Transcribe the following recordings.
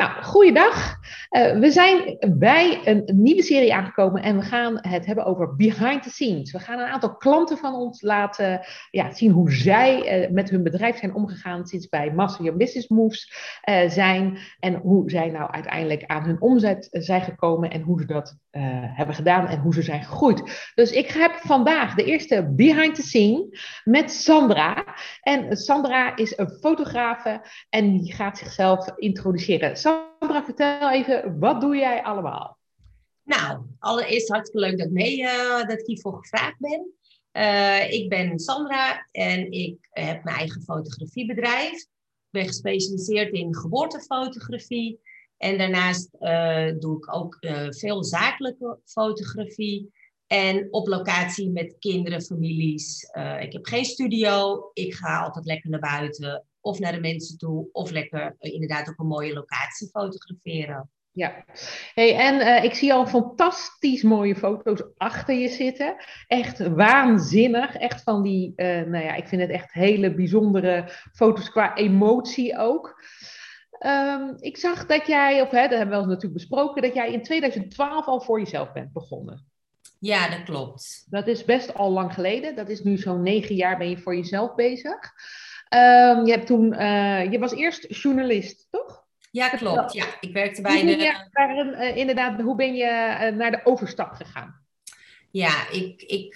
Nou, goeiedag. Uh, we zijn bij een nieuwe serie aangekomen en we gaan het hebben over behind the scenes. We gaan een aantal klanten van ons laten ja, zien hoe zij uh, met hun bedrijf zijn omgegaan sinds bij Master Your Business Moves uh, zijn en hoe zij nou uiteindelijk aan hun omzet zijn gekomen en hoe ze dat hebben gedaan en hoe ze zijn gegroeid. Dus ik heb vandaag de eerste behind the scene met Sandra. En Sandra is een fotografe en die gaat zichzelf introduceren. Sandra, vertel even, wat doe jij allemaal? Nou, allereerst hartstikke leuk dat, mee, uh, dat ik hiervoor gevraagd ben. Uh, ik ben Sandra en ik heb mijn eigen fotografiebedrijf. Ik ben gespecialiseerd in geboortefotografie. En daarnaast uh, doe ik ook veel zakelijke fotografie. En op locatie met kinderen, families. ik heb geen studio. Ik ga altijd lekker naar buiten of naar de mensen toe, of lekker uh, inderdaad op een mooie locatie fotograferen. Ja, hey, en uh, ik zie al fantastisch mooie foto's achter je zitten. Echt waanzinnig. Echt van die, uh, nou ja, ik vind het echt hele bijzondere foto's qua emotie ook. Um, ik zag dat jij, of hè, dat hebben we natuurlijk besproken, dat jij in 2012 al voor jezelf bent begonnen. Ja, dat klopt. Dat is best al lang geleden. Dat is nu zo'n negen jaar ben je voor jezelf bezig. Um, je, hebt toen, uh, je was eerst journalist, toch? Ja, klopt. Ja, ik werkte bij hoe de... Je, daar, uh, inderdaad, hoe ben je uh, naar de overstap gegaan? Ja, ik, ik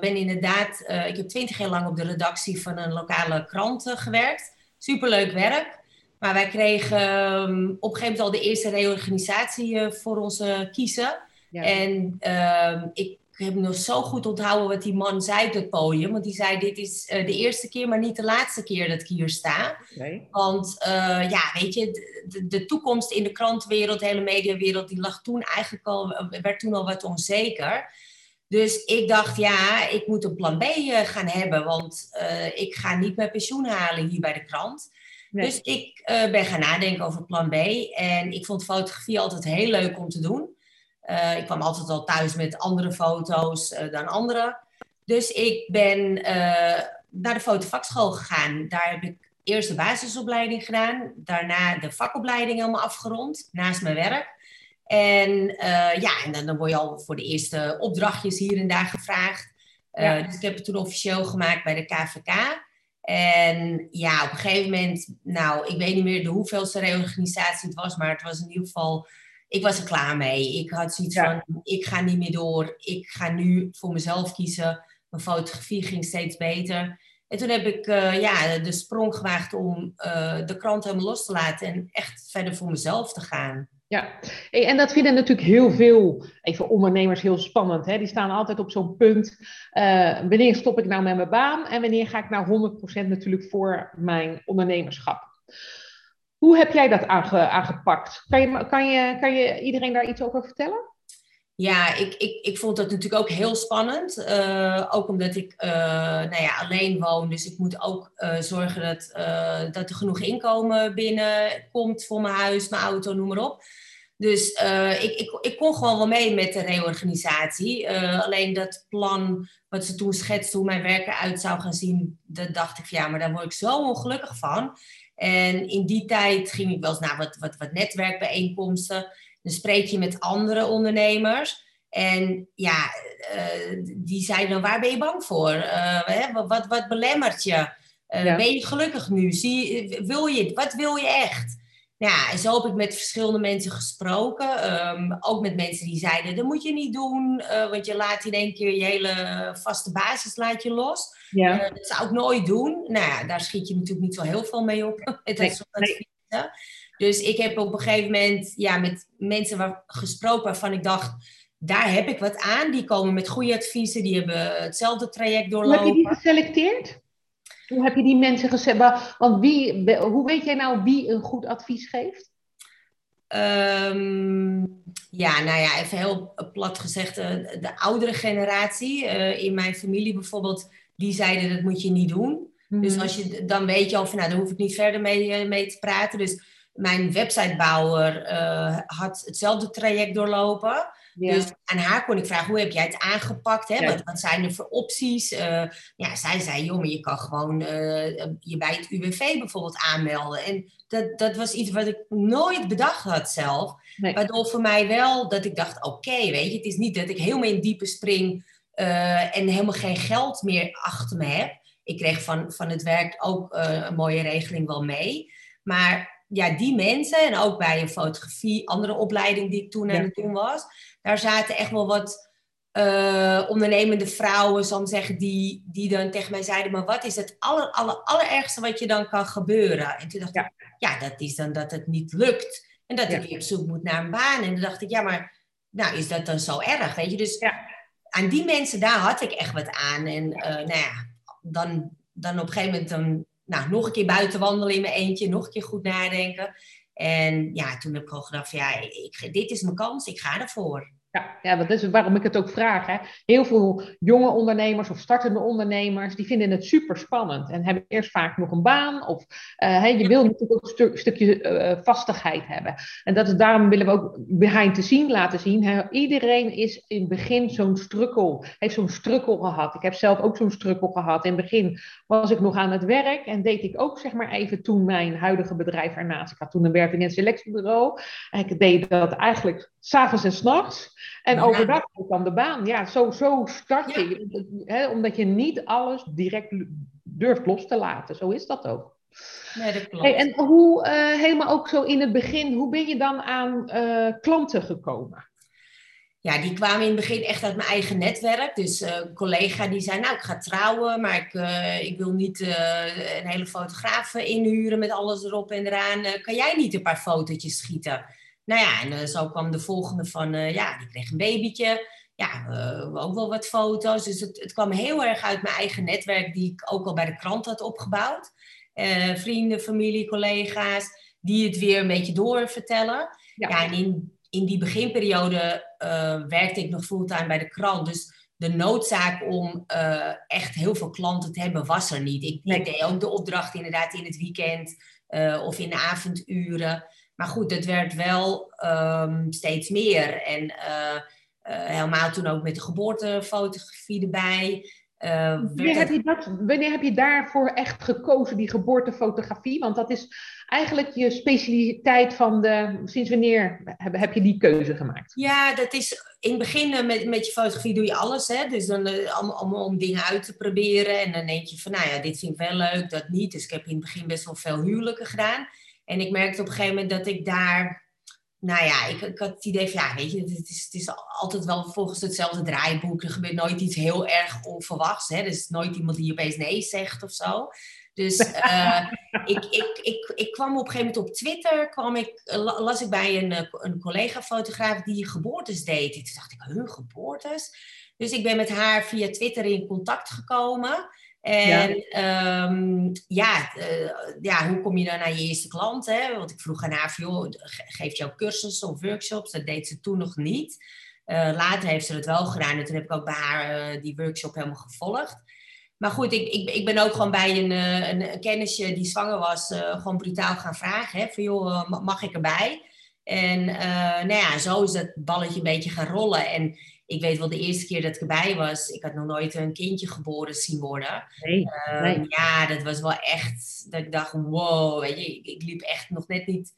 ben inderdaad... ik heb twintig jaar lang op de redactie van een lokale krant gewerkt. Superleuk werk. Maar wij kregen um, op een gegeven moment al de eerste reorganisatie voor ons kiezen. Ja. En uh, ik ik heb nog zo goed onthouden wat die man zei op het podium. Want die zei, dit is uh, de eerste keer, maar niet de laatste keer dat ik hier sta. Nee. Want uh, ja, weet je, de, de, toekomst in de krantenwereld, de hele mediawereld, die lag toen eigenlijk al, werd toen al wat onzeker. Dus ik dacht, ja, ik moet een plan B gaan hebben. Want ik ga niet mijn pensioen halen hier bij de krant. Nee. Dus ik ben gaan nadenken over plan B. En ik vond fotografie altijd heel leuk om te doen. Uh, ik kwam altijd al thuis met andere foto's uh, dan anderen. Dus ik ben uh, naar de fotovakschool gegaan. Daar heb ik eerst de basisopleiding gedaan. Daarna de vakopleiding helemaal afgerond, naast mijn werk. En ja, en dan, dan, word je al voor de eerste opdrachtjes hier en daar gevraagd. Ja. Dus ik heb het toen officieel gemaakt bij de KVK. En ja, op een gegeven moment, nou, ik weet niet meer de hoeveelste reorganisatie het was, maar het was in ieder geval ik was er klaar mee. Ik had zoiets van, ik ga niet meer door. Ik ga nu voor mezelf kiezen. Mijn fotografie ging steeds beter. En toen heb ik uh, ja, de sprong gewaagd om uh, de krant helemaal los te laten en echt verder voor mezelf te gaan. Ja, en dat vinden natuurlijk heel veel even ondernemers heel spannend. Hè? Die staan altijd op zo'n punt. Uh, wanneer stop ik nou met mijn baan en wanneer ga ik nou 100% natuurlijk voor mijn ondernemerschap? Hoe heb jij dat aange, aangepakt? Kan je, kan, je, kan je iedereen daar iets over vertellen? Ja, ik, ik, ik vond dat natuurlijk ook heel spannend. Uh, ook omdat ik uh, nou ja, alleen woon. Dus ik moet ook uh, zorgen dat, dat er genoeg inkomen binnenkomt voor mijn huis, mijn auto, noem maar op. Dus ik, ik, ik kon gewoon wel mee met de reorganisatie. alleen dat plan wat ze toen schetste, hoe mijn werk eruit zou gaan zien, dat dacht ik, ja, maar daar word ik zo ongelukkig van. En in die tijd ging ik wel eens naar wat, wat, wat netwerkbijeenkomsten. Dan spreek je met andere ondernemers. En ja, uh, die zeiden dan, waar ben je bang voor? Uh, wat, wat belemmert je? Uh, ja. Ben je gelukkig nu? Zie, wil je, wat wil je echt? Ja, en zo heb ik met verschillende mensen gesproken. Um, ook met mensen die zeiden, dat moet je niet doen. want je laat in één keer je hele vaste basis laat je los. Ja. Uh, dat zou ik nooit doen. Nou ja, daar schiet je natuurlijk niet zo heel veel mee op. Het nee, nee. Dus ik heb op een gegeven moment ja, met mensen waar, gesproken waarvan ik dacht, daar heb ik wat aan. Die komen met goede adviezen, die hebben hetzelfde traject doorlopen. Heb je die geselecteerd? Hoe heb je die mensen gezegd? Want wie, hoe weet jij nou wie een goed advies geeft? Um, ja, nou ja, even heel plat gezegd, de, de oudere generatie. Uh, in mijn familie bijvoorbeeld die zeiden dat moet je niet doen. Dus mhm. als je, dan weet je al van, nou, daar hoef ik niet verder mee, eh, mee te praten. Dus mijn websitebouwer uh, had hetzelfde traject doorlopen. Dus aan haar kon ik vragen, hoe heb jij het aangepakt? Hè? Wat, wat, zijn er voor opties? Uh, ja, zij zei, joh, maar je kan gewoon uh, je bij het UWV bijvoorbeeld aanmelden. En dat, dat was iets wat ik nooit bedacht had zelf. Waardoor voor mij wel dat ik dacht, oké, weet je, het is niet dat ik helemaal in diepe spring uh, en helemaal geen geld meer achter me heb. Ik kreeg van, van het werk ook een mooie regeling wel mee. Maar ja, die mensen, en ook bij een fotografie, andere opleiding die ik toen aan het doen was, daar zaten echt wel wat uh, ondernemende vrouwen, zal ik zeggen, die, die dan tegen mij zeiden, maar wat is het aller, aller, allerergste wat je dan kan gebeuren? En toen dacht ik, ja, dat is dan dat het niet lukt. En dat ik op zoek moet naar een baan. En toen dacht ik, ja, maar nou, is dat dan zo erg, weet je? Dus aan die mensen, daar had ik echt wat aan. En uh, nou ja, dan, dan op een gegeven moment dan, nou, nog een keer buiten wandelen in mijn eentje, nog een keer goed nadenken. En ja, toen heb ik gewoon gedacht, van, ja, ik, dit is mijn kans, ik ga ervoor. Ja, ja, dat is waarom ik het ook vraag. Hè. Heel veel jonge ondernemers of startende ondernemers, die vinden het super spannend en hebben eerst vaak nog een baan. Of uh, je wil natuurlijk ook een stukje uh, vastigheid hebben. En dat is, daarom willen we ook behind the scene laten zien. Hè. Iedereen is in het begin zo'n strukkel, heeft zo'n strukkel gehad. Ik heb zelf ook zo'n strukkel gehad. In het begin was ik nog aan het werk en deed ik ook zeg maar even toen mijn huidige bedrijf ernaast. Ik had toen een werking- en selectiebureau. En ik deed dat eigenlijk s'avonds en s'nachts. En overdag kwam de baan. Ja, zo, zo start je. Omdat je niet alles direct durft los te laten. Zo is dat ook. Nee, dat klopt. Hey, en hoe, uh, helemaal ook zo in het begin, hoe ben je dan aan uh, klanten gekomen? Ja, die kwamen in het begin echt uit mijn eigen netwerk. Dus uh, een collega die zei, nou, ik ga trouwen, maar ik, ik wil niet een hele fotograaf inhuren met alles erop en eraan. kan jij niet een paar fotootjes schieten? Nou ja, en uh, zo kwam de volgende van, uh, ja, die kreeg een babytje. Ja, uh, ook wel wat foto's. Dus het, het, kwam heel erg uit mijn eigen netwerk, die ik ook al bij de krant had opgebouwd. vrienden, familie, collega's, die het weer een beetje doorvertellen. Ja, ja en in, in die beginperiode werkte ik nog fulltime bij de krant. Dus de noodzaak om echt heel veel klanten te hebben was er niet. Ik, ik deed ook de opdracht inderdaad in het weekend of in de avonduren. Maar goed, het werd wel um, steeds meer. En uh, uh, helemaal toen ook met de geboortefotografie erbij. Uh, wanneer, heb je dat, wanneer heb je daarvoor echt gekozen, die geboortefotografie? Want dat is eigenlijk je specialiteit van de. Sinds wanneer heb, heb je die keuze gemaakt? Ja, dat is in het begin met, met je fotografie doe je alles. Hè? Dus dan allemaal, allemaal om dingen uit te proberen. En dan denk je van, nou ja, dit vind ik wel leuk, dat niet. Dus ik heb in het begin best wel veel huwelijken gedaan. En ik merkte op een gegeven moment dat ik daar nou ja, ik, ik, had het idee van, ja, weet je, het is, het is altijd wel volgens hetzelfde draaiboek. Er gebeurt nooit iets heel erg onverwachts. Hè? Er is nooit iemand die opeens nee zegt of zo. Dus uh, ik, ik, ik, ik kwam op een gegeven moment op Twitter, kwam ik, las ik bij een, eh, een collega-fotograaf die geboortes deed. En toen dacht ik, hun geboortes? Dus ik ben met haar via Twitter in contact gekomen. En ja, um, ja, uh, ja, hoe kom je dan naar je eerste klant? Hè? Want ik vroeg aan haar, joh, geeft jouw cursussen of workshops? Dat deed ze toen nog niet. Uh, later heeft ze het wel gedaan en toen heb ik ook bij haar uh, die workshop helemaal gevolgd. Maar goed, ik, ik, ik ben ook gewoon bij een, een, een kennisje die zwanger was, gewoon brutaal gaan vragen. Hè? Van joh, mag ik erbij? En nou ja, zo is dat balletje een beetje gaan rollen. En ik weet wel de eerste keer dat ik erbij was, ik had nog nooit een kindje geboren zien worden. Nee, ehm, Ja, dat was wel echt, dat ik dacht, wow, weet je, ik, ik liep echt nog net niet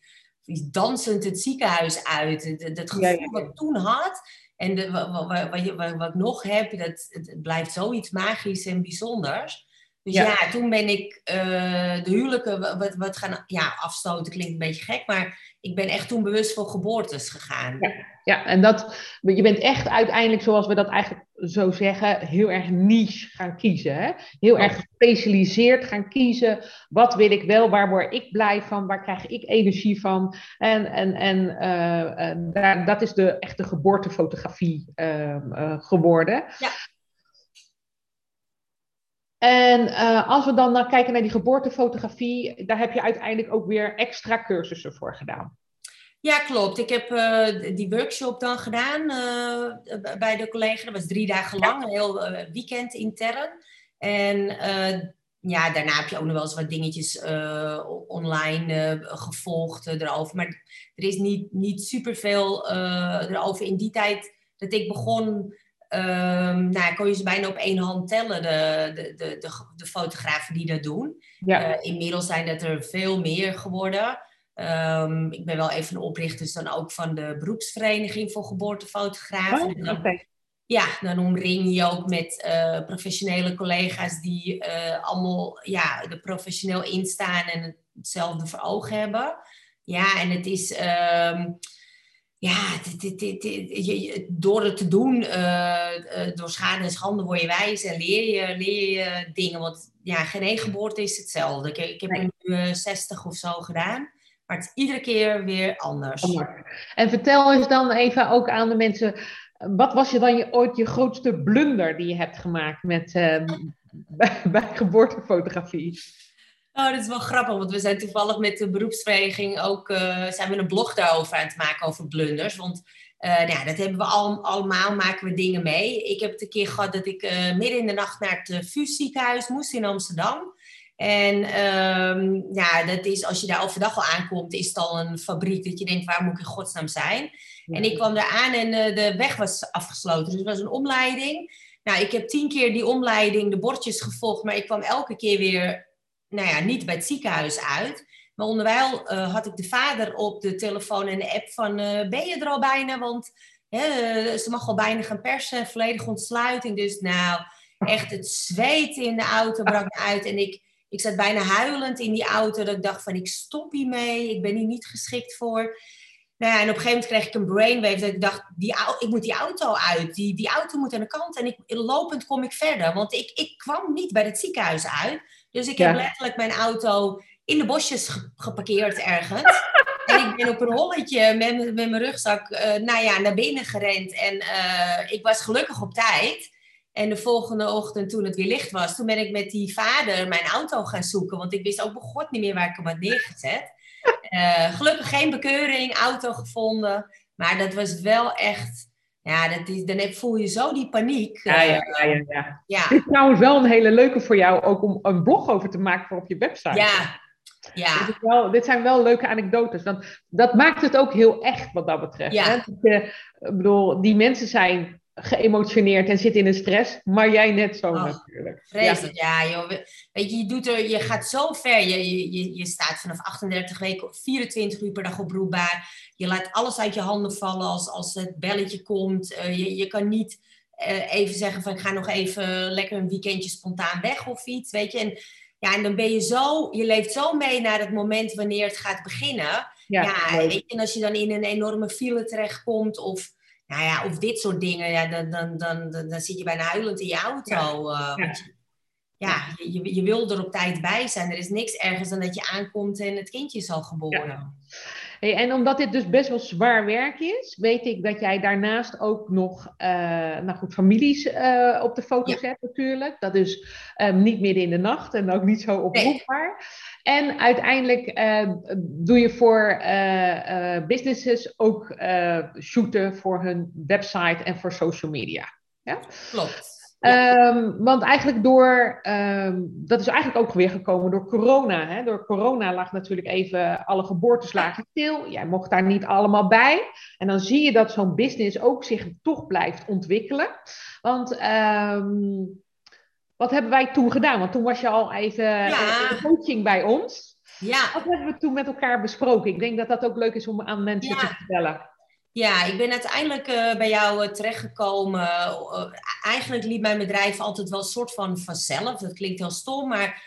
dansend het ziekenhuis uit. Dat, gevoel wat ik toen had en de, wat, wat, wat, wat, ik nog heb, dat, het blijft zoiets magisch en bijzonders. Dus ja, toen ben ik uh, de huwelijken wat, wat gaan ja, afstoten, klinkt een beetje gek, maar ik ben echt toen bewust voor geboortes gegaan. Ja, ja, en dat, je bent echt uiteindelijk, zoals we dat eigenlijk zo zeggen, heel erg niche gaan kiezen. Hè? Heel erg gespecialiseerd gaan kiezen. Wat wil ik wel, waar word ik blij van, waar krijg ik energie van? En, en, en uh, daar, dat is de echte geboortefotografie uh, geworden. Ja. En uh, als we dan naar kijken naar die geboortefotografie, daar heb je uiteindelijk ook weer extra cursussen voor gedaan. Ja, klopt. Ik heb uh, die workshop dan gedaan uh, bij de collega. Dat was drie dagen lang, een heel weekend intern. En ja, daarna heb je ook nog wel eens wat dingetjes online gevolgd erover. Maar er is niet, niet superveel erover. In die tijd dat ik begon Um, nou, kon je ze bijna op één hand tellen, de, de, de, de, de fotografen die dat doen. Ja. Uh, inmiddels zijn dat er veel meer geworden. Um, ik ben wel even een oprichter dus dan ook van de beroepsvereniging voor geboortefotografen. Oh, Ja, dan omring je ook met uh, professionele collega's die uh, allemaal ja, er professioneel instaan en hetzelfde voor ogen hebben. Ja, en het is... Um, ja, dit, dit, dit, door het te doen, uh, door schade en schande word je wijs en leer je, leer je dingen. Want ja, geen één geboorte is hetzelfde. Ik, ik heb er nu 60 of zo gedaan. Maar het is iedere keer weer anders. En vertel eens dan even ook aan de mensen, wat was je dan je, ooit je grootste blunder die je hebt gemaakt met, uh, bij, bij geboortefotografie? Oh, dat is wel grappig, want we zijn toevallig met de beroepsvereniging ook uh, zijn we een blog daarover aan het maken over blunders. Want uh, nou ja, dat hebben we al, allemaal, maken we dingen mee. Ik heb het een keer gehad dat ik uh, midden in de nacht naar het VUS ziekenhuis moest in Amsterdam. En um, ja, dat is, als je daar overdag al aankomt, is het al een fabriek dat je denkt, waar moet ik in godsnaam zijn? En ik kwam daar aan en de weg was afgesloten. Dus het was een omleiding. Nou, ik heb tien keer die omleiding, de bordjes gevolgd, maar ik kwam elke keer weer nou ja, niet bij het ziekenhuis uit. Maar onderwijl uh, had ik de vader op de telefoon en de app van... Uh, ben je er al bijna? Want uh, ze mag al bijna gaan persen, volledige ontsluiting. Dus nou, echt het zweet in de auto brak uit. En ik, ik zat bijna huilend in die auto. Dat ik dacht van, ik stop hiermee. Ik ben hier niet geschikt voor. Nou ja, en op een gegeven moment kreeg ik een brainwave. Dat ik dacht, die, ik moet die auto uit. Die, die auto moet aan de kant. En ik, lopend kom ik verder. Want ik, ik kwam niet bij het ziekenhuis uit. Dus ik heb letterlijk mijn auto in de bosjes geparkeerd ergens. en ik ben op een holletje met, met mijn rugzak uh, nou ja, naar binnen gerend. En uh, ik was gelukkig op tijd. En de volgende ochtend, toen het weer licht was, toen ben ik met die vader mijn auto gaan zoeken. Want ik wist ook God niet meer waar ik hem had neergezet. Uh, gelukkig geen bekeuring, auto gevonden. Maar dat was wel echt ja, dat is, dan voel je zo die paniek. Ja, ja, ja. ja, ja. ja. Dit is trouwens wel een hele leuke voor jou, ook om een blog over te maken voor op je website. Ja, ja. Dit, wel, dit, zijn wel leuke anekdotes. Want dat maakt het ook heel echt wat dat betreft. Ja. Hè? Je, ik bedoel, die mensen zijn geëmotioneerd en zit in een stress, maar jij net zo natuurlijk. Vreselijk, ja. ja joh. Weet je, je, doet er, je gaat zo ver. Je, je, je staat vanaf 38 weken, 24 uur per dag oproepbaar. Je laat alles uit je handen vallen als, als het belletje komt. Uh, je, je kan niet uh, even zeggen van ik ga nog even lekker een weekendje spontaan weg of iets, weet je. En, ja, en dan ben je zo, je leeft zo mee naar het moment wanneer het gaat beginnen. Ja, ja weet je, en als je dan in een enorme file terechtkomt of nou ja, of dit soort dingen, ja, dan, dan, dan, dan, zit je bijna huilend in je auto. Ja, uh, ja. ja je, je wil er op tijd bij zijn. Er is niks ergens dan dat je aankomt en het kindje is al geboren. Hey, en omdat dit dus best wel zwaar werk is, weet ik dat jij daarnaast ook nog uh, nou goed, families uh, op de foto zet natuurlijk. Dat is um, niet midden in de nacht en ook niet zo oproepbaar. Nee. En uiteindelijk uh, doe je voor businesses ook shooten voor hun website en voor social media. Ja? Klopt. Um, want eigenlijk door, um, dat is eigenlijk ook weer gekomen door corona. Hè? Door corona lag natuurlijk even alle geboorteslagen stil. Jij mocht daar niet allemaal bij. En dan zie je dat zo'n business ook zich toch blijft ontwikkelen. Want um, wat hebben wij toen gedaan? Want toen was je al even ja. in coaching bij ons. Ja. Wat hebben we toen met elkaar besproken? Ik denk dat dat ook leuk is om aan mensen ja. te vertellen. Ja, ik ben uiteindelijk uh, bij jou uh, terechtgekomen. Uh, eigenlijk liep mijn bedrijf altijd wel een soort van vanzelf. Dat klinkt heel stom, maar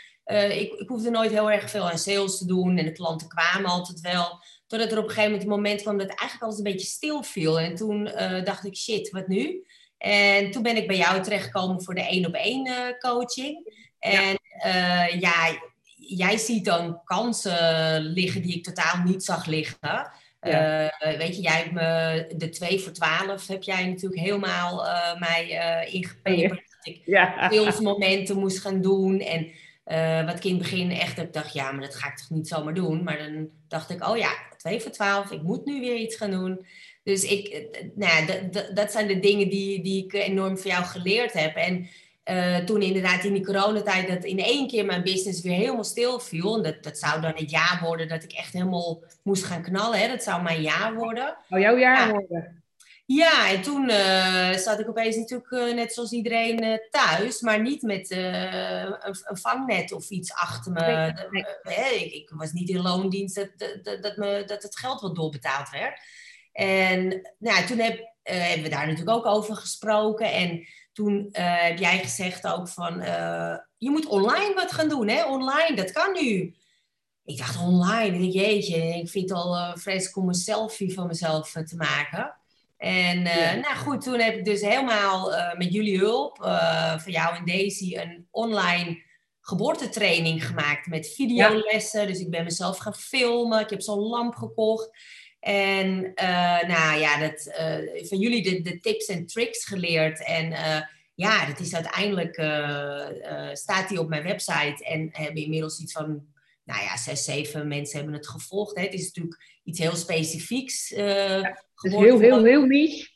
ik, ik hoefde nooit heel erg veel aan sales te doen. En de klanten kwamen altijd wel. Totdat er op een gegeven moment een moment kwam dat eigenlijk alles een beetje stil viel. En toen dacht ik, shit, wat nu? En toen ben ik bij jou terechtgekomen voor de één op één coaching. En ja. ja, jij ziet dan kansen liggen die ik totaal niet zag liggen. Ja. Uh, weet je, jij hebt me de 2 voor 12 heb jij natuurlijk helemaal uh, mij uh, ingepeperd. Dat ik ja. momenten moest gaan doen. En wat ik in het begin echt heb dacht, ja, maar dat ga ik toch niet zomaar doen. Maar dan dacht ik, oh ja, 2 voor 12, ik moet nu weer iets gaan doen. Dus ik, nou ja, dat zijn de dingen die, die ik enorm van jou geleerd heb. En uh, toen inderdaad in die coronatijd dat in één keer mijn business weer helemaal stil viel. En dat, dat zou dan het jaar worden dat ik echt helemaal moest gaan knallen. Hè? Dat zou mijn jaar worden. Oh, jouw jaar worden? Ja, en toen uh, zat ik opeens natuurlijk uh, net zoals iedereen thuis, maar niet met een, een, vangnet of iets achter me. Nee, nee. Ik, ik, was niet in loondienst dat, dat, dat, me, dat het geld wat doorbetaald werd. En nou, toen heb, hebben we daar natuurlijk ook over gesproken. En toen heb jij gezegd ook van, je moet online wat gaan doen, hè? Online, dat kan nu. Ik dacht online, jeetje, ik vind het al vreselijk om een selfie van mezelf te maken. En uh, nou goed, toen heb ik dus helemaal uh, met jullie hulp, uh, van jou en Daisy, een online geboortetraining gemaakt met videolessen. Ja. Dus ik ben mezelf gaan filmen. Ik heb zo'n lamp gekocht. En nou ja, dat, van jullie de, de, tips en tricks geleerd. En ja, dat is uiteindelijk, staat die op mijn website. En hebben inmiddels iets van, nou ja, zes, zeven mensen hebben het gevolgd. Hè. Het is natuurlijk iets heel specifieks. Ja heel, heel, heel niche.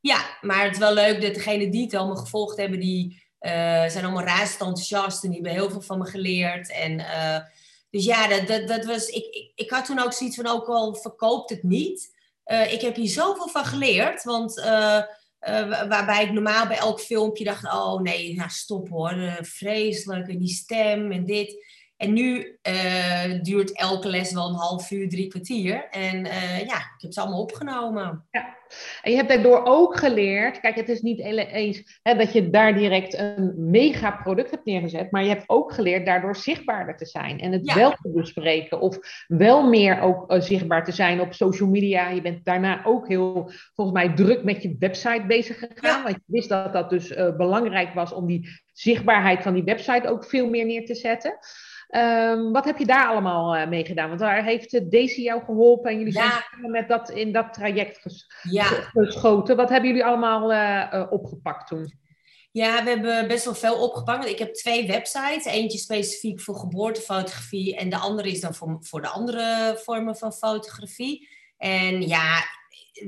Ja, maar het is wel leuk dat degenen die het allemaal gevolgd hebben, die zijn allemaal razend enthousiast en die hebben heel veel van me geleerd. En, dus ja, dat, dat, was, ik, ik, ik, had toen ook zoiets van, ook al verkoopt het niet, uh, ik heb hier zoveel van geleerd. Want waarbij ik normaal bij elk filmpje dacht, oh nee, nou stop hoor, vreselijk en die stem en dit. En nu uh, duurt elke les wel een half uur, drie kwartier. En uh, ja, ik heb ze allemaal opgenomen. Ja. En je hebt daardoor ook geleerd, kijk, het is niet eens hè, dat je daar direct een mega product hebt neergezet, maar je hebt ook geleerd daardoor zichtbaarder te zijn en het ja. wel te bespreken of wel meer ook uh, zichtbaar te zijn op social media. Je bent daarna ook heel, volgens mij, druk met je website bezig gegaan, ja. want je wist dat dat dus belangrijk was om die zichtbaarheid van die website ook veel meer neer te zetten. Um, wat heb je daar allemaal uh, mee gedaan? Want daar heeft uh, Daisy jou geholpen en jullie ja. zijn samen met dat, in dat traject ges ja. geschoten. Wat hebben jullie allemaal uh, opgepakt toen? Ja, we hebben best wel veel opgepakt. Ik heb twee websites. Eentje specifiek voor geboortefotografie en de andere is dan voor, voor de andere vormen van fotografie. En ja,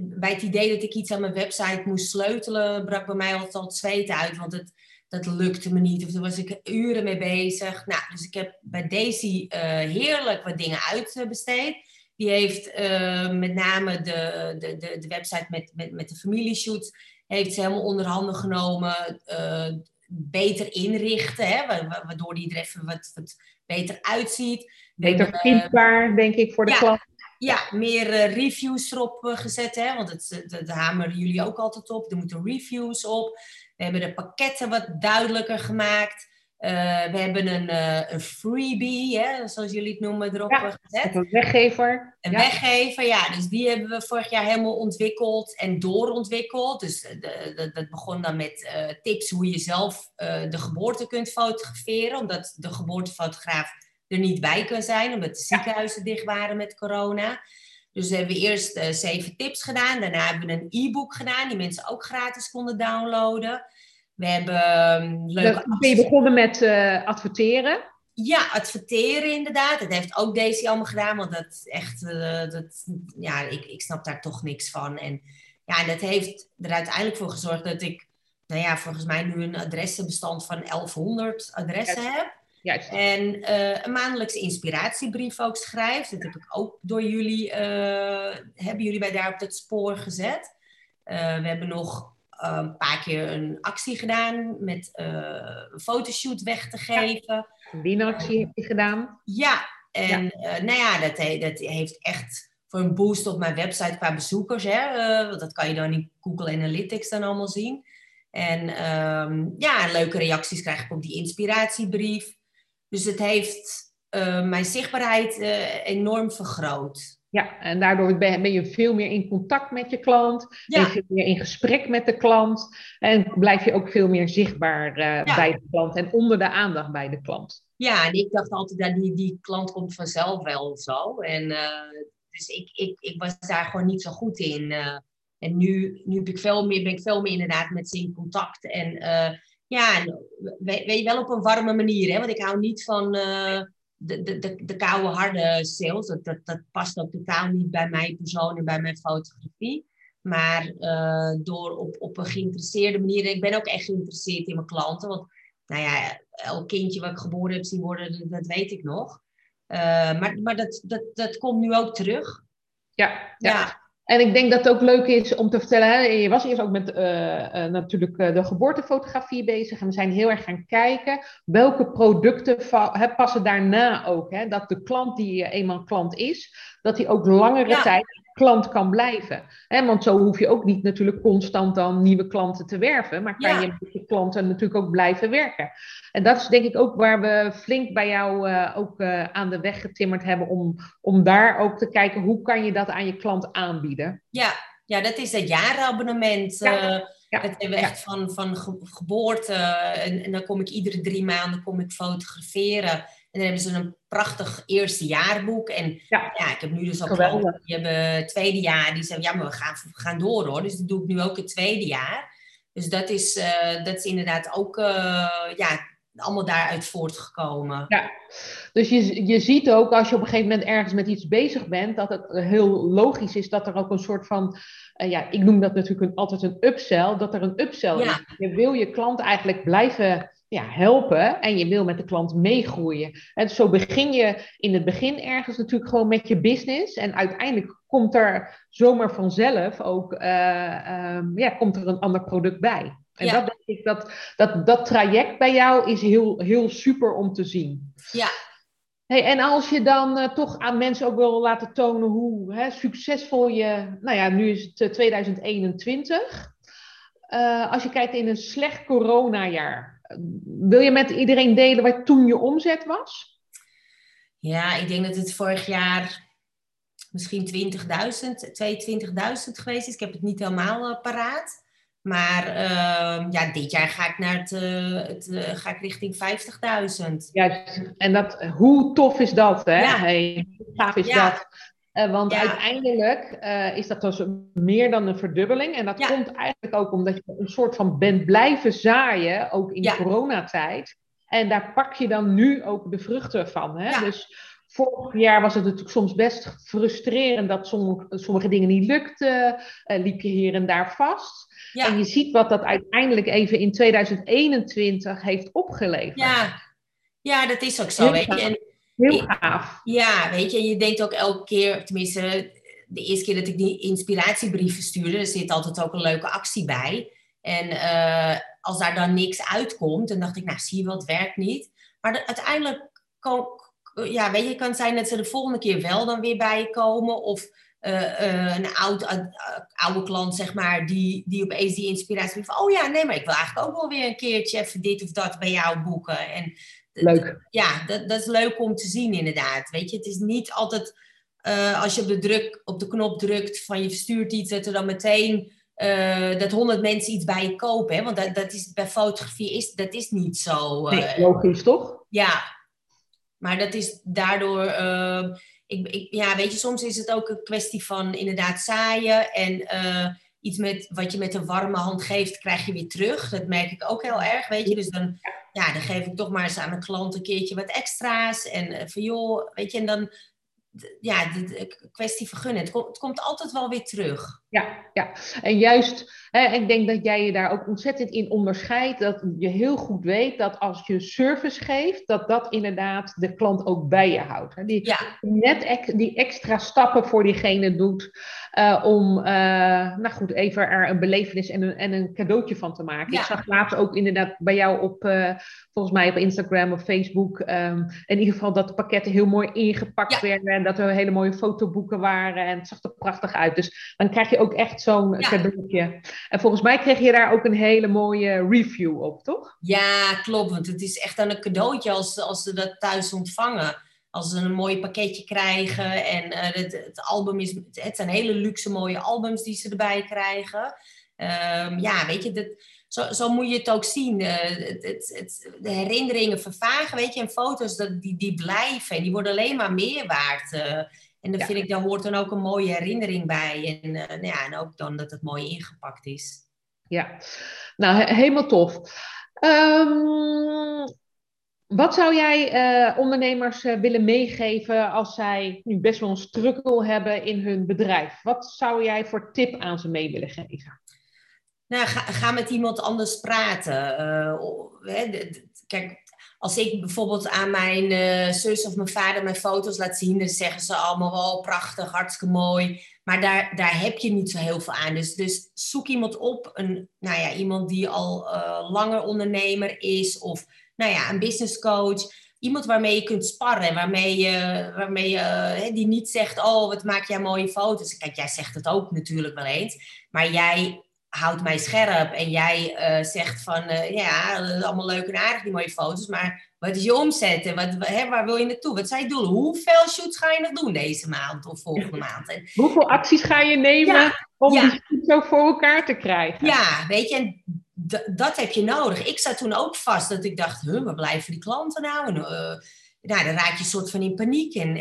bij het idee dat ik iets aan mijn website moest sleutelen, brak bij mij altijd al het zweet uit. Want het, dat lukte me niet. Of daar was ik uren mee bezig. Nou, dus ik heb bij Daisy uh, heerlijk wat dingen uitbesteed. Die heeft uh, met name de, de, de, de, website met, met, met de familieshoots... heeft ze helemaal onder handen genomen. Uh, beter inrichten, hè, waardoor die er even wat, wat beter uitziet. Beter vindbaar, denk ik, voor de ja, klant. Ja, meer reviews erop gezet. Hè? Want het, dat hameren jullie ook altijd op. Er moeten reviews op. We hebben de pakketten wat duidelijker gemaakt. Uh, we hebben een, uh, een freebie, hè, zoals jullie het noemen, erop ja, gezet. Een weggever. Een ja. weggever, ja. Dus die hebben we vorig jaar helemaal ontwikkeld en doorontwikkeld. Dus de, de, dat begon dan met tips hoe je zelf de geboorte kunt fotograferen. Omdat de geboortefotograaf er niet bij kan zijn, omdat de ziekenhuizen dicht waren met corona. Dus we hebben eerst uh, zeven tips gedaan. Daarna hebben we een e-book gedaan, die mensen ook gratis konden downloaden. We hebben um, leuke... ben je begonnen met uh, adverteren? Ja, adverteren inderdaad. Dat heeft ook Daisy allemaal gedaan, want dat echt, uh, dat, ja, ik, ik snap daar toch niks van. En ja, dat heeft er uiteindelijk voor gezorgd dat ik, nou ja, volgens mij nu een adressenbestand van 1100 adressen ja. heb. Juist. En uh, een maandelijkse inspiratiebrief ook schrijft. Dat heb ik ook door jullie, uh, hebben jullie mij daar op het spoor gezet. Uh, we hebben nog een paar keer een actie gedaan met een fotoshoot weg te geven. Winactie heb je gedaan. Ja, en ja. nou ja, dat, dat, heeft echt voor een boost op mijn website qua bezoekers. Hè? dat kan je dan in Google Analytics dan allemaal zien. En um, ja, leuke reacties krijg ik op die inspiratiebrief. Dus het heeft uh, mijn zichtbaarheid uh, enorm vergroot. Ja, en daardoor ben, je veel meer in contact met je klant. Ja. Ben je meer in gesprek met de klant. En blijf je ook veel meer zichtbaar uh, ja. bij de klant en onder de aandacht bij de klant. Ja, en ik dacht altijd dat die, die klant komt vanzelf wel of zo. En dus ik, ik, ik was daar gewoon niet zo goed in. en nu, nu heb ik veel meer, ben ik veel meer inderdaad met ze in contact. En ja, weet je wel op een warme manier. Hè? Want ik hou niet van uh, de, de, de, de koude, harde sales. Dat, dat, dat past ook totaal niet bij mijn persoon en bij mijn fotografie. Maar uh, door op, op een geïnteresseerde manier. Ik ben ook echt geïnteresseerd in mijn klanten. Want nou ja, elk kindje wat ik geboren heb zien worden, dat, dat weet ik nog. Uh, maar maar dat, dat, dat komt nu ook terug. Ja, ja. ja. En ik denk dat het ook leuk is om te vertellen, hè, je was eerst ook met uh, uh, natuurlijk de geboortefotografie bezig. En we zijn heel erg gaan kijken welke producten hè, passen daarna ook. Hè, dat de klant die eenmaal klant is, dat hij ook langere tijd klant kan blijven. Hè, want zo hoef je ook niet natuurlijk constant dan nieuwe klanten te werven, maar kan je met je klanten natuurlijk ook blijven werken. En dat is denk ik ook waar we flink bij jou uh, ook uh, aan de weg getimmerd hebben om, om daar ook te kijken hoe kan je dat aan je klant aanbieden. Ja, ja dat is het jaarabonnement. Ja. Uh, ja. Dat hebben we echt van, van geboorte. En, en, dan kom ik iedere drie maanden kom ik fotograferen. En dan hebben ze een prachtig eerste jaarboek. En ja, ja ik heb nu dus ook klanten die hebben het tweede jaar. Die zeggen, ja, maar we gaan, we gaan door hoor. Dus dat doe ik nu ook het tweede jaar. Dus dat is, uh, dat is inderdaad ook uh, ja, allemaal daaruit voortgekomen. Ja, dus je, je ziet ook als je op een gegeven moment ergens met iets bezig bent, dat het heel logisch is dat er ook een soort van, uh, ja, ik noem dat natuurlijk een, altijd een upsell, dat er een upsell ja. is. Je wil je klant eigenlijk blijven ja, helpen en je wil met de klant meegroeien. En zo begin je in het begin ergens natuurlijk gewoon met je business. En uiteindelijk komt er zomaar vanzelf ook uh, um, ja, komt er een ander product bij. En dat denk ik dat, dat dat traject bij jou is heel, heel super om te zien. Ja. Hey, en als je dan uh, toch aan mensen ook wil laten tonen hoe hè, succesvol je, nou ja, nu is het 2021. Uh, als je kijkt in een slecht coronajaar, wil je met iedereen delen wat toen je omzet was? Ja, ik denk dat het vorig jaar misschien 20.000, 22.000 geweest is. Ik heb het niet helemaal uh, paraat. Maar uh, ja, dit jaar ga ik, naar het, uh, het uh, ga ik richting 50.000. Ja, en dat, hoe tof is dat, hè? Ja. Hey, hoe gaaf is ja. dat? Uh, want ja. uiteindelijk uh, is dat dus meer dan een verdubbeling. En dat ja. komt eigenlijk ook omdat je een soort van bent blijven zaaien, ook in de coronatijd. En daar pak je dan nu ook de vruchten van. Hè? Dus vorig jaar was het natuurlijk soms best frustrerend dat sommige, sommige dingen niet lukten. Uh, liep je hier en daar vast. En je ziet wat dat uiteindelijk even in 2021 heeft opgeleverd. Ja, ja dat is ook zo. Weet je. En, Heel gaaf. Ja, weet je, je denkt ook elke keer, tenminste, de eerste keer dat ik die inspiratiebrieven stuurde, er zit altijd ook een leuke actie bij. En uh, als daar dan niks uitkomt, dan dacht ik, nou zie je wel, het werkt niet. Maar de, uiteindelijk, ja, weet je, kan het zijn dat ze de volgende keer wel dan weer bij je komen. Of uh, uh, een oud, uh, oude klant, zeg maar, die, die opeens die inspiratie van, oh ja, nee, maar ik wil eigenlijk ook wel weer een keertje even dit of dat bij jou boeken. En Leuk. Ja, dat, dat is leuk om te zien inderdaad. Weet je, het is niet altijd uh, als je op de, druk, op de knop drukt van je verstuurt iets, dat er dan meteen uh, dat honderd mensen iets bij je kopen. Hè? Want dat, dat is, bij fotografie is dat is niet zo. Uh, nee, logisch toch? Ja, maar dat is daardoor. ik, ik, ja, weet je, soms is het ook een kwestie van inderdaad zaaien en iets met wat je met een warme hand geeft, krijg je weer terug. Dat merk ik ook heel erg, weet je. Dus dan, ja, dan geef ik toch maar eens aan mijn klant een keertje wat extra's. En uh, van joh, weet je, en dan, ja, de, kwestie vergunnen. Het, het, komt altijd wel weer terug. Ja, ja. en juist, hè, ik denk dat jij je daar ook ontzettend in onderscheidt. Dat je heel goed weet dat als je service geeft, dat dat inderdaad de klant ook bij je houdt. Hè. Die ja. net die extra stappen voor diegene doet uh, om, uh, nou goed, even er een belevenis en een, en een cadeautje van te maken. Ja. Ik zag laatst ook inderdaad bij jou op, uh, volgens mij op Instagram of Facebook, um, in ieder geval dat de pakketten heel mooi ingepakt Ja. werden en dat er hele mooie fotoboeken waren en het zag er prachtig uit. Dus dan krijg je ook echt zo'n Ja. cadeautje. En volgens mij kreeg je daar ook een hele mooie review op, toch? Ja, klopt. Want het is echt dan een cadeautje als, als ze dat thuis ontvangen. Als ze een mooi pakketje krijgen. En eh, het, het album is. Het zijn hele luxe mooie albums die ze erbij krijgen. Ehm, ja, weet je, dat, zo, zo moet je het ook zien. Eh, het, het, de herinneringen vervagen, weet je. En foto's, dat, die, die blijven. En die worden alleen maar meer waard. eh. en dan Ja. vind ik, daar hoort dan ook een mooie herinnering bij. En, nou ja, en ook dan dat het mooi ingepakt is. Ja, nou he- helemaal tof. Ehm, wat zou jij eh, ondernemers eh, willen meegeven als zij nu best wel een struggle hebben in hun bedrijf? Wat zou jij voor tip aan ze mee willen geven? Nou, ga, met iemand anders praten. Eh, hè, kijk, als ik bijvoorbeeld aan mijn zus of mijn vader mijn foto's laat zien, dan zeggen ze allemaal wel prachtig, hartstikke mooi. Maar daar, daar heb je niet zo heel veel aan. Dus, dus zoek iemand op, een, nou ja, iemand die al langer ondernemer is, of nou ja, een business coach. Iemand waarmee je kunt sparren, waarmee je, waarmee je die niet zegt: Oh, wat maak jij mooie foto's. Kijk, jij zegt het ook natuurlijk wel eens. Maar jij houdt mij scherp en jij uh, zegt van uh, ja, allemaal leuk en aardig die mooie foto's, maar wat is je omzet en wat, hè, waar wil je naartoe? Wat zijn je doelen? Hoeveel shoots ga je nog doen deze maand of volgende maand? En, Hoeveel acties ga je nemen om ja. die zo voor elkaar te krijgen? Ja, weet je, en dat heb je nodig. Ik zat toen ook vast dat ik dacht, huh, waar blijven die klanten nou? En, uh, nou, dan raak je een soort van in paniek. En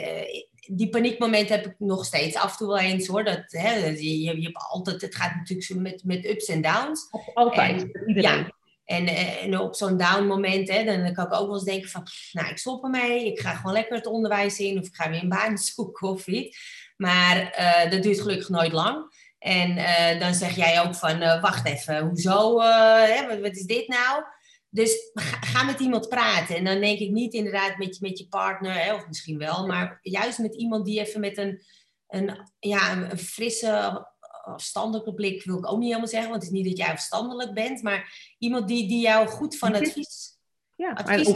die paniekmomenten heb ik nog steeds af en toe wel eens hoor. Dat, hè, je, je, hebt altijd, het gaat natuurlijk zo met, met ups en downs. Altijd, en, Ja, en, en op zo'n down moment, hè, dan kan ik ook wel eens denken van, nou ik stop ermee, ik ga gewoon lekker het onderwijs in of ik ga weer een baan zoeken of iets. Maar uh, dat duurt gelukkig nooit lang. En uh, dan zeg jij ook van, uh, wacht even, hoezo, hè, wat, wat is dit nou? Dus ga met iemand praten. En dan denk ik niet inderdaad met, met je partner, hè, of misschien wel, maar juist met iemand die even met een, een, ja, een, frisse, afstandelijke blik, wil ik ook niet helemaal zeggen, want het is niet dat jij afstandelijk bent, maar iemand die, die jou goed van advies, ja, advies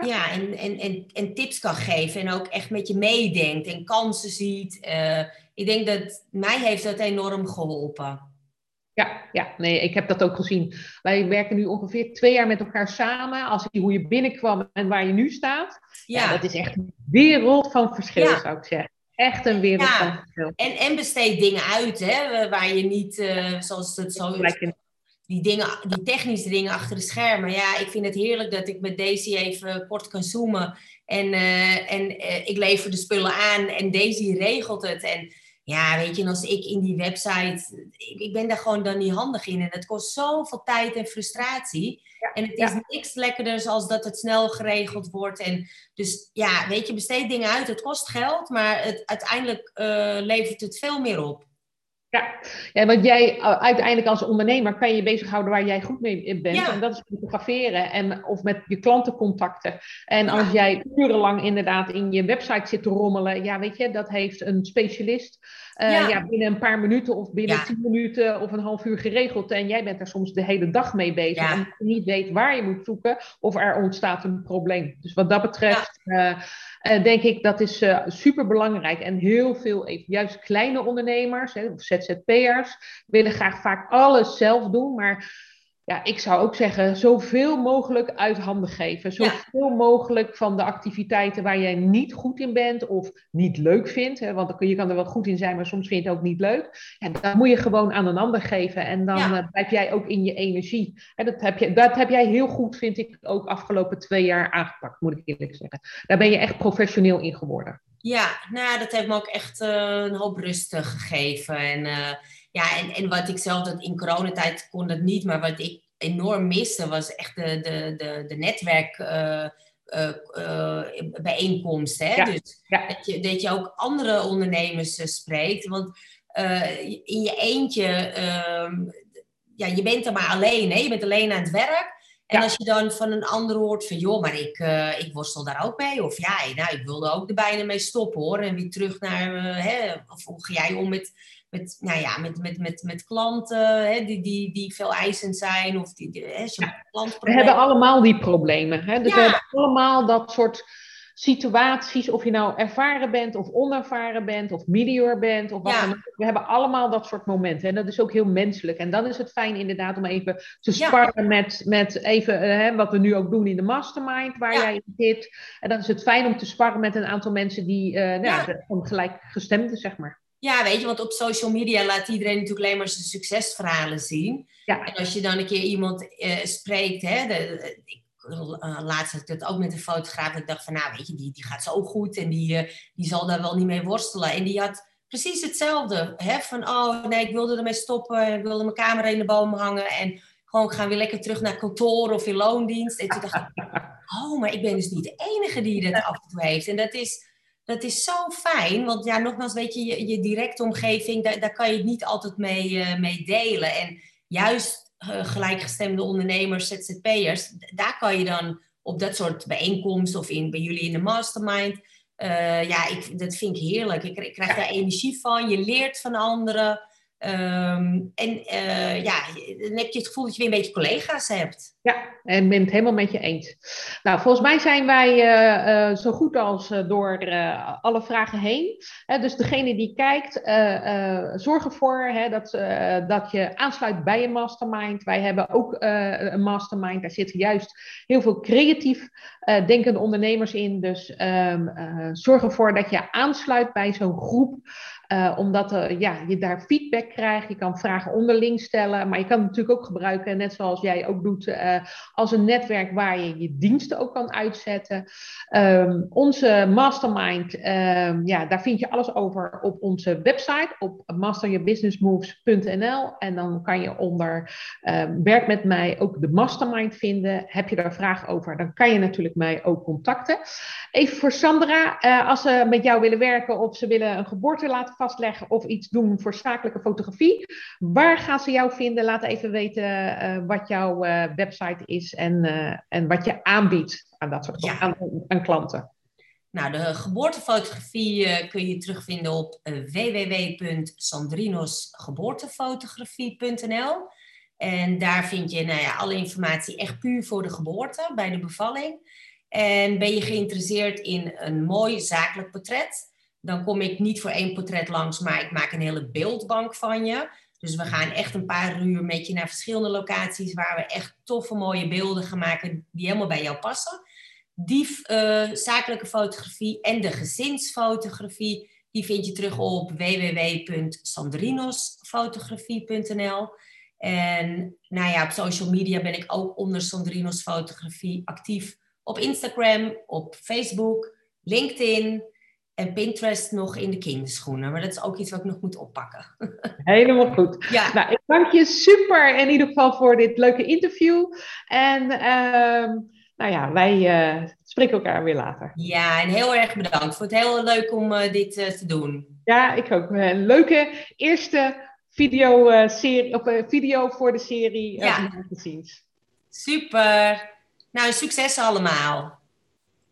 ja. ja, en, en, en, en tips kan geven en ook echt met je meedenkt en kansen ziet. Uh, ik denk dat mij heeft dat enorm geholpen. Ja, ja, nee, ik heb dat ook gezien. Wij werken nu ongeveer twee jaar met elkaar samen. Als zie hoe je binnenkwam en waar je nu staat. Ja. dat is echt een wereld van verschil, zou ik zeggen. Echt een wereld van verschil. En, en besteed dingen uit, hè, waar je niet, uh, zoals het zo is, die, dingen, die technische dingen achter de schermen. Ja, ik vind het heerlijk dat ik met Daisy even kort kan zoomen. En, uh, en uh, ik lever de spullen aan en Daisy regelt het. En ja, weet je, en als ik in die website, ik, ik, ben daar gewoon dan niet handig in. En het kost zoveel tijd en frustratie. en het is niks lekkerder als dat het snel geregeld wordt. En dus ja, weet je, besteed dingen uit. Het kost geld, maar het, uiteindelijk uh, levert het veel meer op. Ja. ja, want jij eh, uiteindelijk als ondernemer kan je bezighouden waar jij goed mee bent. En dat is fotograferen en, of met je klantencontacten. En als jij urenlang inderdaad in je website zit te rommelen, ja, weet je, dat heeft een specialist. Uh, ja. binnen een paar minuten of binnen tien minuten of een half uur geregeld. En jij bent daar soms de hele dag mee bezig. En je niet weet waar je moet zoeken of er ontstaat een probleem. Dus wat dat betreft uh, uh, denk ik dat is super belangrijk. En heel veel, even, juist kleine ondernemers hè, of ZZP'ers willen graag vaak alles zelf doen. Maar ja, ik zou ook zeggen, zoveel mogelijk uit handen geven. Zoveel mogelijk van de activiteiten waar jij niet goed in bent of niet leuk vindt. Hè, want je kan er wel goed in zijn, maar soms vind je het ook niet leuk. Ja, dat moet je gewoon aan een ander geven. En dan ja. uh, blijf jij ook in je energie. En dat, heb je, dat heb jij heel goed, vind ik, ook afgelopen twee jaar aangepakt, moet ik eerlijk zeggen. Daar ben je echt professioneel in geworden. Ja, nou, dat heeft me ook echt uh, een hoop rust gegeven. En... Uh ja, en, en wat ik zelf, dat in coronatijd kon dat niet, maar wat ik enorm miste was echt de, de, de, de netwerk. Uh, uh, uh, bijeenkomst. Hè? Dus Dat, je, dat je ook andere ondernemers spreekt. Want in je eentje, ehm, ja, je bent er maar alleen. Hè? Je bent alleen aan het werk. En als je dan van een ander hoort van, joh, maar ik, ik worstel daar ook mee. Of ja, nou, ik wilde ook er bijna mee stoppen hoor. En weer terug naar, hè, of hoe ga jij om met met, nou ja, met, met, met, met klanten hè, die, die, die veel eisend zijn. Of die, die hè, We hebben allemaal die problemen. Hè? Dus we hebben allemaal dat soort situaties, of je nou ervaren bent of onervaren bent of medior bent. Of wat ja. We hebben allemaal dat soort momenten. En dat is ook heel menselijk. En dan is het fijn inderdaad om even te sparren met, met even, uh, hè, wat we nu ook doen in de mastermind, waar jij zit. En dan is het fijn om te sparren met een aantal mensen die uh, nou, ja. gelijkgestemden, zeg maar. Ja, weet je, want op social media laat iedereen natuurlijk alleen maar zijn succesverhalen zien. Ja. En als je dan een keer iemand uh, spreekt, hè, de, ik, uh, laatst had ik het ook met een fotograaf, ik dacht van, nou weet je, die, die gaat zo goed en die, uh, die zal daar wel niet mee worstelen. En die had precies hetzelfde, hè, van, oh nee, ik wilde ermee stoppen, ik wilde mijn camera in de boom hangen en gewoon gaan weer lekker terug naar kantoor of in loondienst. En toen dacht ik, oh, maar ik ben dus niet de enige die dat af en toe heeft. En dat is dat is zo fijn, want ja, nogmaals, weet je, je, je directe omgeving, daar, daar kan je het niet altijd mee, uh, mee delen. En juist uh, gelijkgestemde ondernemers, ZZP'ers, daar kan je dan op dat soort bijeenkomsten of in, bij jullie in de mastermind. ja, ik, dat vind ik heerlijk. Ik, ik krijg daar energie van. Je leert van anderen. Ehm, en ja, dan heb je het gevoel dat je weer een beetje collega's hebt. Ja, en ben het helemaal met je eens. Nou, volgens mij zijn wij uh, uh, zo goed als door alle vragen heen. dus degene die kijkt, zorg ervoor dat, dat je aansluit bij een mastermind. Wij hebben ook een mastermind. Daar zitten juist heel veel creatief denkende ondernemers in. Dus um, zorg ervoor dat je aansluit bij zo'n groep. Omdat ja, je daar feedback krijgt. Je kan vragen onderling stellen. Maar je kan het natuurlijk ook gebruiken, net zoals jij ook doet, als een netwerk waar je je diensten ook kan uitzetten. Um, onze mastermind, um, ja, daar vind je alles over op onze website, op masteryourbusinessmoves.nl. En dan kan je onder um, werk met mij ook de mastermind vinden. Heb je daar vragen over, dan kan je natuurlijk mij ook contacten. Even voor Sandra, als ze met jou willen werken of ze willen een geboorte laten vastleggen of iets doen voor zakelijke fotografie. Waar gaan ze jou vinden? Laat even weten uh, wat jouw uh, website is en, uh, en wat je aanbiedt aan dat soort ja. aan, aan, klanten. Nou, de geboortefotografie kun je terugvinden op www.sandrinosgeboortefotografie.nl. En daar vind je nou ja, alle informatie echt puur voor de geboorte, bij de bevalling. En ben je geïnteresseerd in een mooi zakelijk portret? dan kom ik niet voor één portret langs, maar ik maak een hele beeldbank van je. Dus we gaan echt een paar uur met je naar verschillende locaties waar we echt toffe mooie beelden gaan maken die helemaal bij jou passen. Die uh, zakelijke fotografie en de gezinsfotografie, die vind je terug op www.sandrinosfotografie.nl. En nou ja, op social media ben ik ook onder Sandrinos Fotografie actief. Op Instagram, op Facebook, LinkedIn en Pinterest nog in de kinderschoenen. Maar dat is ook iets wat ik nog moet oppakken. Helemaal goed. Ja. Nou, ik dank je super in ieder geval voor dit leuke interview. En uh, nou ja, wij uh, spreken elkaar weer later. Ja, en heel erg bedankt. Vond het heel leuk om uh, dit uh, te doen. Ja, ik ook. Een leuke eerste video, serie, of, video voor de serie. Ja. Super. Nou, succes allemaal.